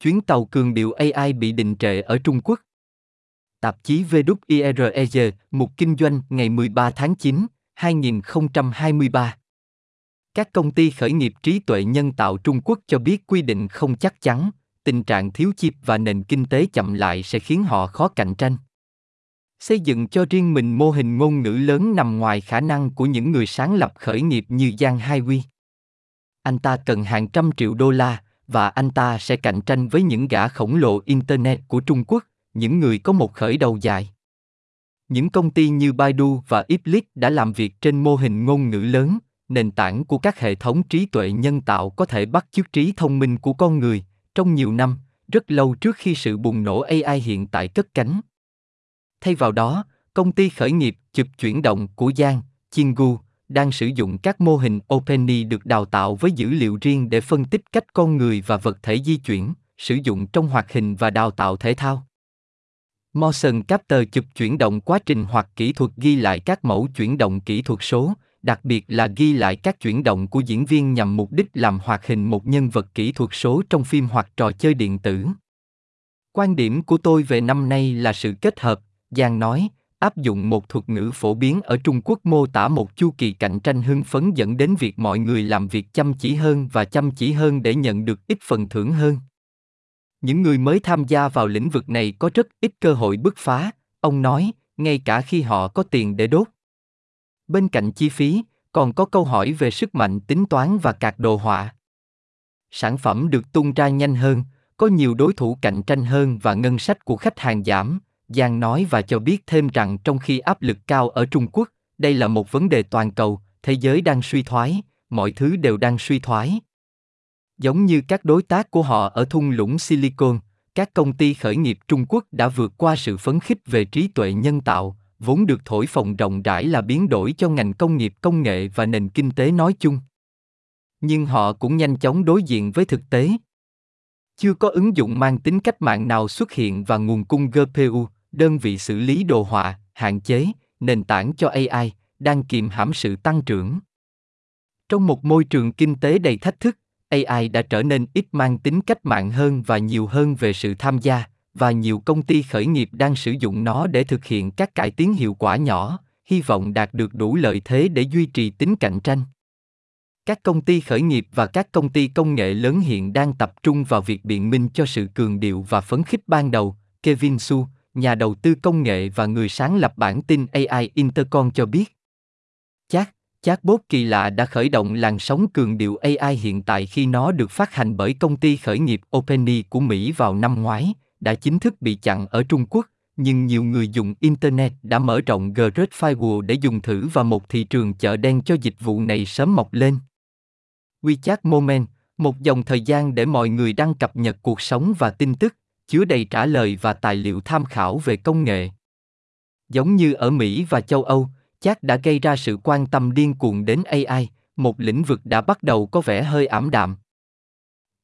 chuyến tàu cường điệu AI bị đình trệ ở Trung Quốc. Tạp chí VWIREG, mục kinh doanh ngày 13 tháng 9, 2023. Các công ty khởi nghiệp trí tuệ nhân tạo Trung Quốc cho biết quy định không chắc chắn, tình trạng thiếu chip và nền kinh tế chậm lại sẽ khiến họ khó cạnh tranh. Xây dựng cho riêng mình mô hình ngôn ngữ lớn nằm ngoài khả năng của những người sáng lập khởi nghiệp như Giang Hai Huy. Anh ta cần hàng trăm triệu đô la, và anh ta sẽ cạnh tranh với những gã khổng lồ Internet của Trung Quốc, những người có một khởi đầu dài. Những công ty như Baidu và Iplit đã làm việc trên mô hình ngôn ngữ lớn, nền tảng của các hệ thống trí tuệ nhân tạo có thể bắt chước trí thông minh của con người, trong nhiều năm, rất lâu trước khi sự bùng nổ AI hiện tại cất cánh. Thay vào đó, công ty khởi nghiệp chụp chuyển động của Giang, Chingu, đang sử dụng các mô hình OpenAI được đào tạo với dữ liệu riêng để phân tích cách con người và vật thể di chuyển, sử dụng trong hoạt hình và đào tạo thể thao. Motion Capture chụp chuyển động quá trình hoặc kỹ thuật ghi lại các mẫu chuyển động kỹ thuật số, đặc biệt là ghi lại các chuyển động của diễn viên nhằm mục đích làm hoạt hình một nhân vật kỹ thuật số trong phim hoặc trò chơi điện tử. Quan điểm của tôi về năm nay là sự kết hợp, Giang nói, áp dụng một thuật ngữ phổ biến ở Trung Quốc mô tả một chu kỳ cạnh tranh hưng phấn dẫn đến việc mọi người làm việc chăm chỉ hơn và chăm chỉ hơn để nhận được ít phần thưởng hơn. Những người mới tham gia vào lĩnh vực này có rất ít cơ hội bứt phá, ông nói, ngay cả khi họ có tiền để đốt. Bên cạnh chi phí, còn có câu hỏi về sức mạnh tính toán và cạc đồ họa. Sản phẩm được tung ra nhanh hơn, có nhiều đối thủ cạnh tranh hơn và ngân sách của khách hàng giảm, Giang nói và cho biết thêm rằng trong khi áp lực cao ở Trung Quốc, đây là một vấn đề toàn cầu, thế giới đang suy thoái, mọi thứ đều đang suy thoái. Giống như các đối tác của họ ở thung lũng Silicon, các công ty khởi nghiệp Trung Quốc đã vượt qua sự phấn khích về trí tuệ nhân tạo, vốn được thổi phồng rộng rãi là biến đổi cho ngành công nghiệp công nghệ và nền kinh tế nói chung. Nhưng họ cũng nhanh chóng đối diện với thực tế. Chưa có ứng dụng mang tính cách mạng nào xuất hiện và nguồn cung GPU, đơn vị xử lý đồ họa, hạn chế, nền tảng cho AI, đang kìm hãm sự tăng trưởng. Trong một môi trường kinh tế đầy thách thức, AI đã trở nên ít mang tính cách mạng hơn và nhiều hơn về sự tham gia, và nhiều công ty khởi nghiệp đang sử dụng nó để thực hiện các cải tiến hiệu quả nhỏ, hy vọng đạt được đủ lợi thế để duy trì tính cạnh tranh. Các công ty khởi nghiệp và các công ty công nghệ lớn hiện đang tập trung vào việc biện minh cho sự cường điệu và phấn khích ban đầu, Kevin Su, nhà đầu tư công nghệ và người sáng lập bản tin AI Intercom cho biết. Chat, chatbot kỳ lạ đã khởi động làn sóng cường điệu AI hiện tại khi nó được phát hành bởi công ty khởi nghiệp OpenAI của Mỹ vào năm ngoái, đã chính thức bị chặn ở Trung Quốc, nhưng nhiều người dùng Internet đã mở rộng Great Firewall để dùng thử và một thị trường chợ đen cho dịch vụ này sớm mọc lên. WeChat Moment, một dòng thời gian để mọi người đăng cập nhật cuộc sống và tin tức, chứa đầy trả lời và tài liệu tham khảo về công nghệ. Giống như ở Mỹ và châu Âu, chat đã gây ra sự quan tâm điên cuồng đến AI, một lĩnh vực đã bắt đầu có vẻ hơi ảm đạm.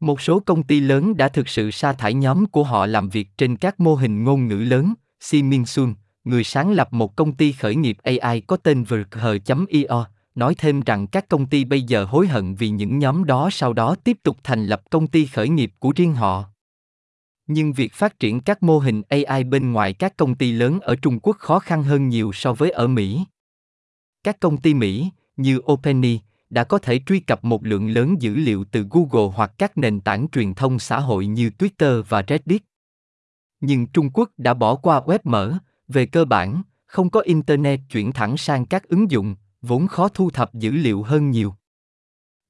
Một số công ty lớn đã thực sự sa thải nhóm của họ làm việc trên các mô hình ngôn ngữ lớn. Si Min Sun, người sáng lập một công ty khởi nghiệp AI có tên Vrkh.io, nói thêm rằng các công ty bây giờ hối hận vì những nhóm đó sau đó tiếp tục thành lập công ty khởi nghiệp của riêng họ. Nhưng việc phát triển các mô hình AI bên ngoài các công ty lớn ở Trung Quốc khó khăn hơn nhiều so với ở Mỹ. Các công ty Mỹ, như OpenAI, đã có thể truy cập một lượng lớn dữ liệu từ Google hoặc các nền tảng truyền thông xã hội như Twitter và Reddit. Nhưng Trung Quốc đã bỏ qua web mở, về cơ bản, không có internet chuyển thẳng sang các ứng dụng, vốn khó thu thập dữ liệu hơn nhiều.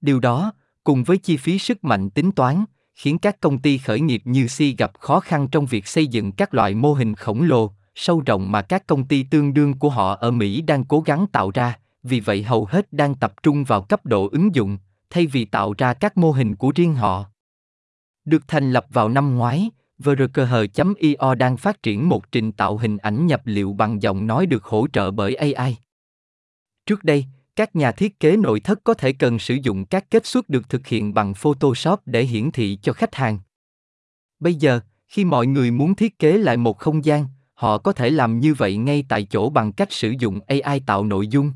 Điều đó, cùng với chi phí sức mạnh tính toán, khiến các công ty khởi nghiệp như Si gặp khó khăn trong việc xây dựng các loại mô hình khổng lồ, sâu rộng mà các công ty tương đương của họ ở Mỹ đang cố gắng tạo ra, vì vậy hầu hết đang tập trung vào cấp độ ứng dụng, thay vì tạo ra các mô hình của riêng họ. Được thành lập vào năm ngoái, VRKH.io đang phát triển một trình tạo hình ảnh nhập liệu bằng giọng nói được hỗ trợ bởi AI. Trước đây, các nhà thiết kế nội thất có thể cần sử dụng các kết xuất được thực hiện bằng Photoshop để hiển thị cho khách hàng. Bây giờ, khi mọi người muốn thiết kế lại một không gian, họ có thể làm như vậy ngay tại chỗ bằng cách sử dụng AI tạo nội dung.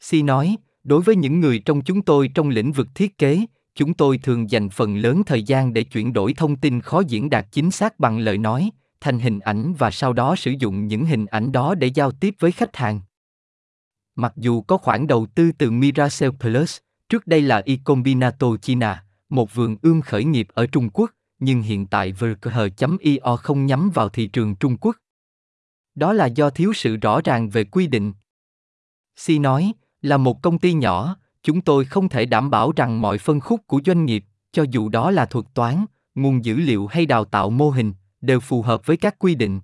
Si nói, đối với những người trong chúng tôi trong lĩnh vực thiết kế, chúng tôi thường dành phần lớn thời gian để chuyển đổi thông tin khó diễn đạt chính xác bằng lời nói thành hình ảnh và sau đó sử dụng những hình ảnh đó để giao tiếp với khách hàng mặc dù có khoản đầu tư từ Miracell Plus trước đây là Ecombinato China một vườn ươm khởi nghiệp ở Trung Quốc nhưng hiện tại VKH.io không nhắm vào thị trường Trung Quốc. Đó là do thiếu sự rõ ràng về quy định. Si nói, là một công ty nhỏ, chúng tôi không thể đảm bảo rằng mọi phân khúc của doanh nghiệp, cho dù đó là thuật toán, nguồn dữ liệu hay đào tạo mô hình, đều phù hợp với các quy định.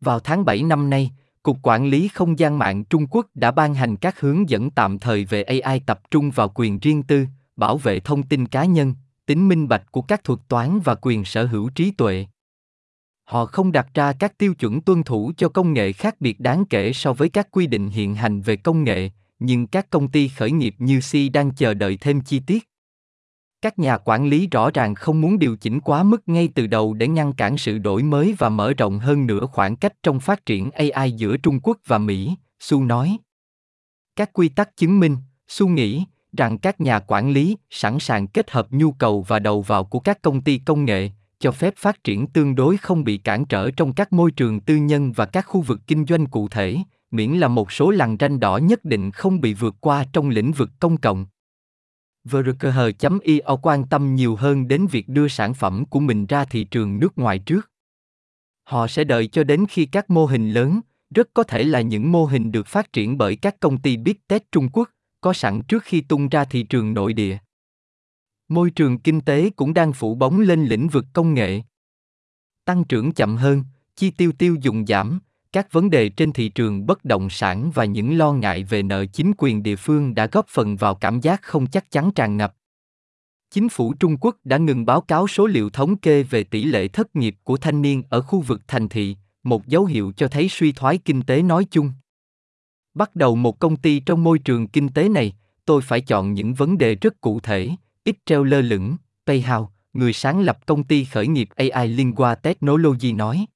Vào tháng 7 năm nay, Cục Quản lý Không gian mạng Trung Quốc đã ban hành các hướng dẫn tạm thời về AI tập trung vào quyền riêng tư, bảo vệ thông tin cá nhân, tính minh bạch của các thuật toán và quyền sở hữu trí tuệ. Họ không đặt ra các tiêu chuẩn tuân thủ cho công nghệ khác biệt đáng kể so với các quy định hiện hành về công nghệ, nhưng các công ty khởi nghiệp như Si đang chờ đợi thêm chi tiết. Các nhà quản lý rõ ràng không muốn điều chỉnh quá mức ngay từ đầu để ngăn cản sự đổi mới và mở rộng hơn nữa khoảng cách trong phát triển AI giữa Trung Quốc và Mỹ, Su nói. Các quy tắc chứng minh, Su nghĩ, rằng các nhà quản lý sẵn sàng kết hợp nhu cầu và đầu vào của các công ty công nghệ cho phép phát triển tương đối không bị cản trở trong các môi trường tư nhân và các khu vực kinh doanh cụ thể miễn là một số lằn ranh đỏ nhất định không bị vượt qua trong lĩnh vực công cộng VRKH.io quan tâm nhiều hơn đến việc đưa sản phẩm của mình ra thị trường nước ngoài trước. Họ sẽ đợi cho đến khi các mô hình lớn, rất có thể là những mô hình được phát triển bởi các công ty Big Tech Trung Quốc, có sẵn trước khi tung ra thị trường nội địa. Môi trường kinh tế cũng đang phủ bóng lên lĩnh vực công nghệ. Tăng trưởng chậm hơn, chi tiêu tiêu dùng giảm, các vấn đề trên thị trường bất động sản và những lo ngại về nợ chính quyền địa phương đã góp phần vào cảm giác không chắc chắn tràn ngập. Chính phủ Trung Quốc đã ngừng báo cáo số liệu thống kê về tỷ lệ thất nghiệp của thanh niên ở khu vực thành thị, một dấu hiệu cho thấy suy thoái kinh tế nói chung. Bắt đầu một công ty trong môi trường kinh tế này, tôi phải chọn những vấn đề rất cụ thể, ít treo lơ lửng, Payhouse, người sáng lập công ty khởi nghiệp AI Lingua Technology nói.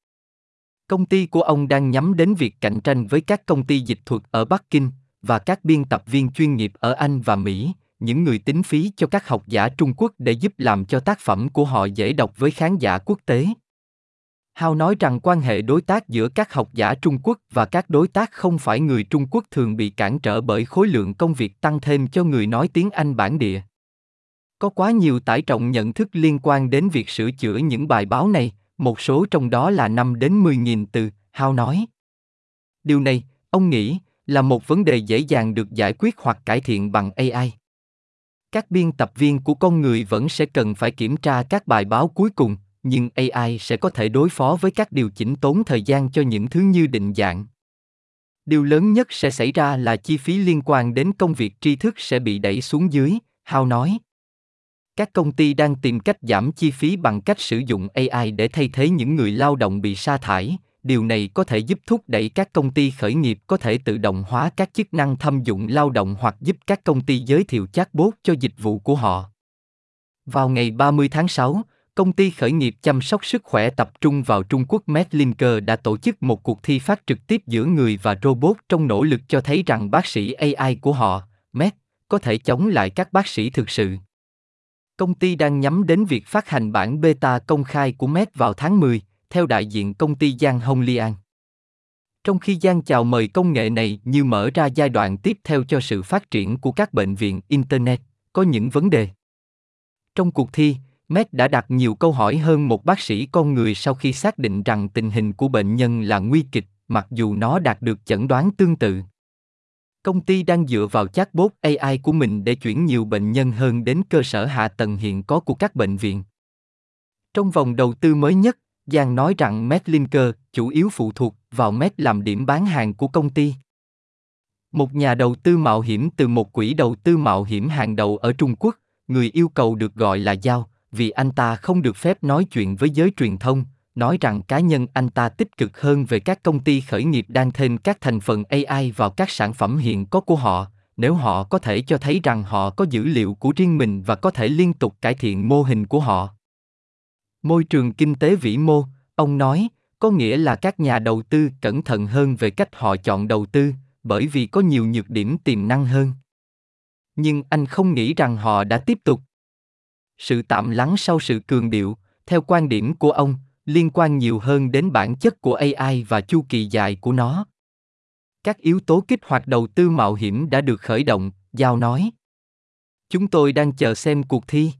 Công ty của ông đang nhắm đến việc cạnh tranh với các công ty dịch thuật ở Bắc Kinh và các biên tập viên chuyên nghiệp ở Anh và Mỹ, những người tính phí cho các học giả Trung Quốc để giúp làm cho tác phẩm của họ dễ đọc với khán giả quốc tế. Hao nói rằng quan hệ đối tác giữa các học giả Trung Quốc và các đối tác không phải người Trung Quốc thường bị cản trở bởi khối lượng công việc tăng thêm cho người nói tiếng Anh bản địa. Có quá nhiều tải trọng nhận thức liên quan đến việc sửa chữa những bài báo này, một số trong đó là 5 đến 10 nghìn từ, Hao nói. Điều này, ông nghĩ, là một vấn đề dễ dàng được giải quyết hoặc cải thiện bằng AI. Các biên tập viên của con người vẫn sẽ cần phải kiểm tra các bài báo cuối cùng, nhưng AI sẽ có thể đối phó với các điều chỉnh tốn thời gian cho những thứ như định dạng. Điều lớn nhất sẽ xảy ra là chi phí liên quan đến công việc tri thức sẽ bị đẩy xuống dưới, Hao nói. Các công ty đang tìm cách giảm chi phí bằng cách sử dụng AI để thay thế những người lao động bị sa thải. Điều này có thể giúp thúc đẩy các công ty khởi nghiệp có thể tự động hóa các chức năng thâm dụng lao động hoặc giúp các công ty giới thiệu chatbot cho dịch vụ của họ. Vào ngày 30 tháng 6, công ty khởi nghiệp chăm sóc sức khỏe tập trung vào Trung Quốc Medlinker đã tổ chức một cuộc thi phát trực tiếp giữa người và robot trong nỗ lực cho thấy rằng bác sĩ AI của họ, Med, có thể chống lại các bác sĩ thực sự. Công ty đang nhắm đến việc phát hành bản beta công khai của Met vào tháng 10, theo đại diện công ty Giang Hồng Lian. Trong khi Giang chào mời công nghệ này như mở ra giai đoạn tiếp theo cho sự phát triển của các bệnh viện Internet, có những vấn đề. Trong cuộc thi, Med đã đặt nhiều câu hỏi hơn một bác sĩ con người sau khi xác định rằng tình hình của bệnh nhân là nguy kịch, mặc dù nó đạt được chẩn đoán tương tự. Công ty đang dựa vào chatbot AI của mình để chuyển nhiều bệnh nhân hơn đến cơ sở hạ tầng hiện có của các bệnh viện. Trong vòng đầu tư mới nhất, Giang nói rằng Medlinker chủ yếu phụ thuộc vào Med làm điểm bán hàng của công ty. Một nhà đầu tư mạo hiểm từ một quỹ đầu tư mạo hiểm hàng đầu ở Trung Quốc, người yêu cầu được gọi là Giao, vì anh ta không được phép nói chuyện với giới truyền thông, nói rằng cá nhân anh ta tích cực hơn về các công ty khởi nghiệp đang thêm các thành phần AI vào các sản phẩm hiện có của họ, nếu họ có thể cho thấy rằng họ có dữ liệu của riêng mình và có thể liên tục cải thiện mô hình của họ. Môi trường kinh tế vĩ mô, ông nói, có nghĩa là các nhà đầu tư cẩn thận hơn về cách họ chọn đầu tư, bởi vì có nhiều nhược điểm tiềm năng hơn. Nhưng anh không nghĩ rằng họ đã tiếp tục Sự tạm lắng sau sự cường điệu, theo quan điểm của ông, liên quan nhiều hơn đến bản chất của AI và chu kỳ dài của nó. Các yếu tố kích hoạt đầu tư mạo hiểm đã được khởi động, Giao nói. Chúng tôi đang chờ xem cuộc thi.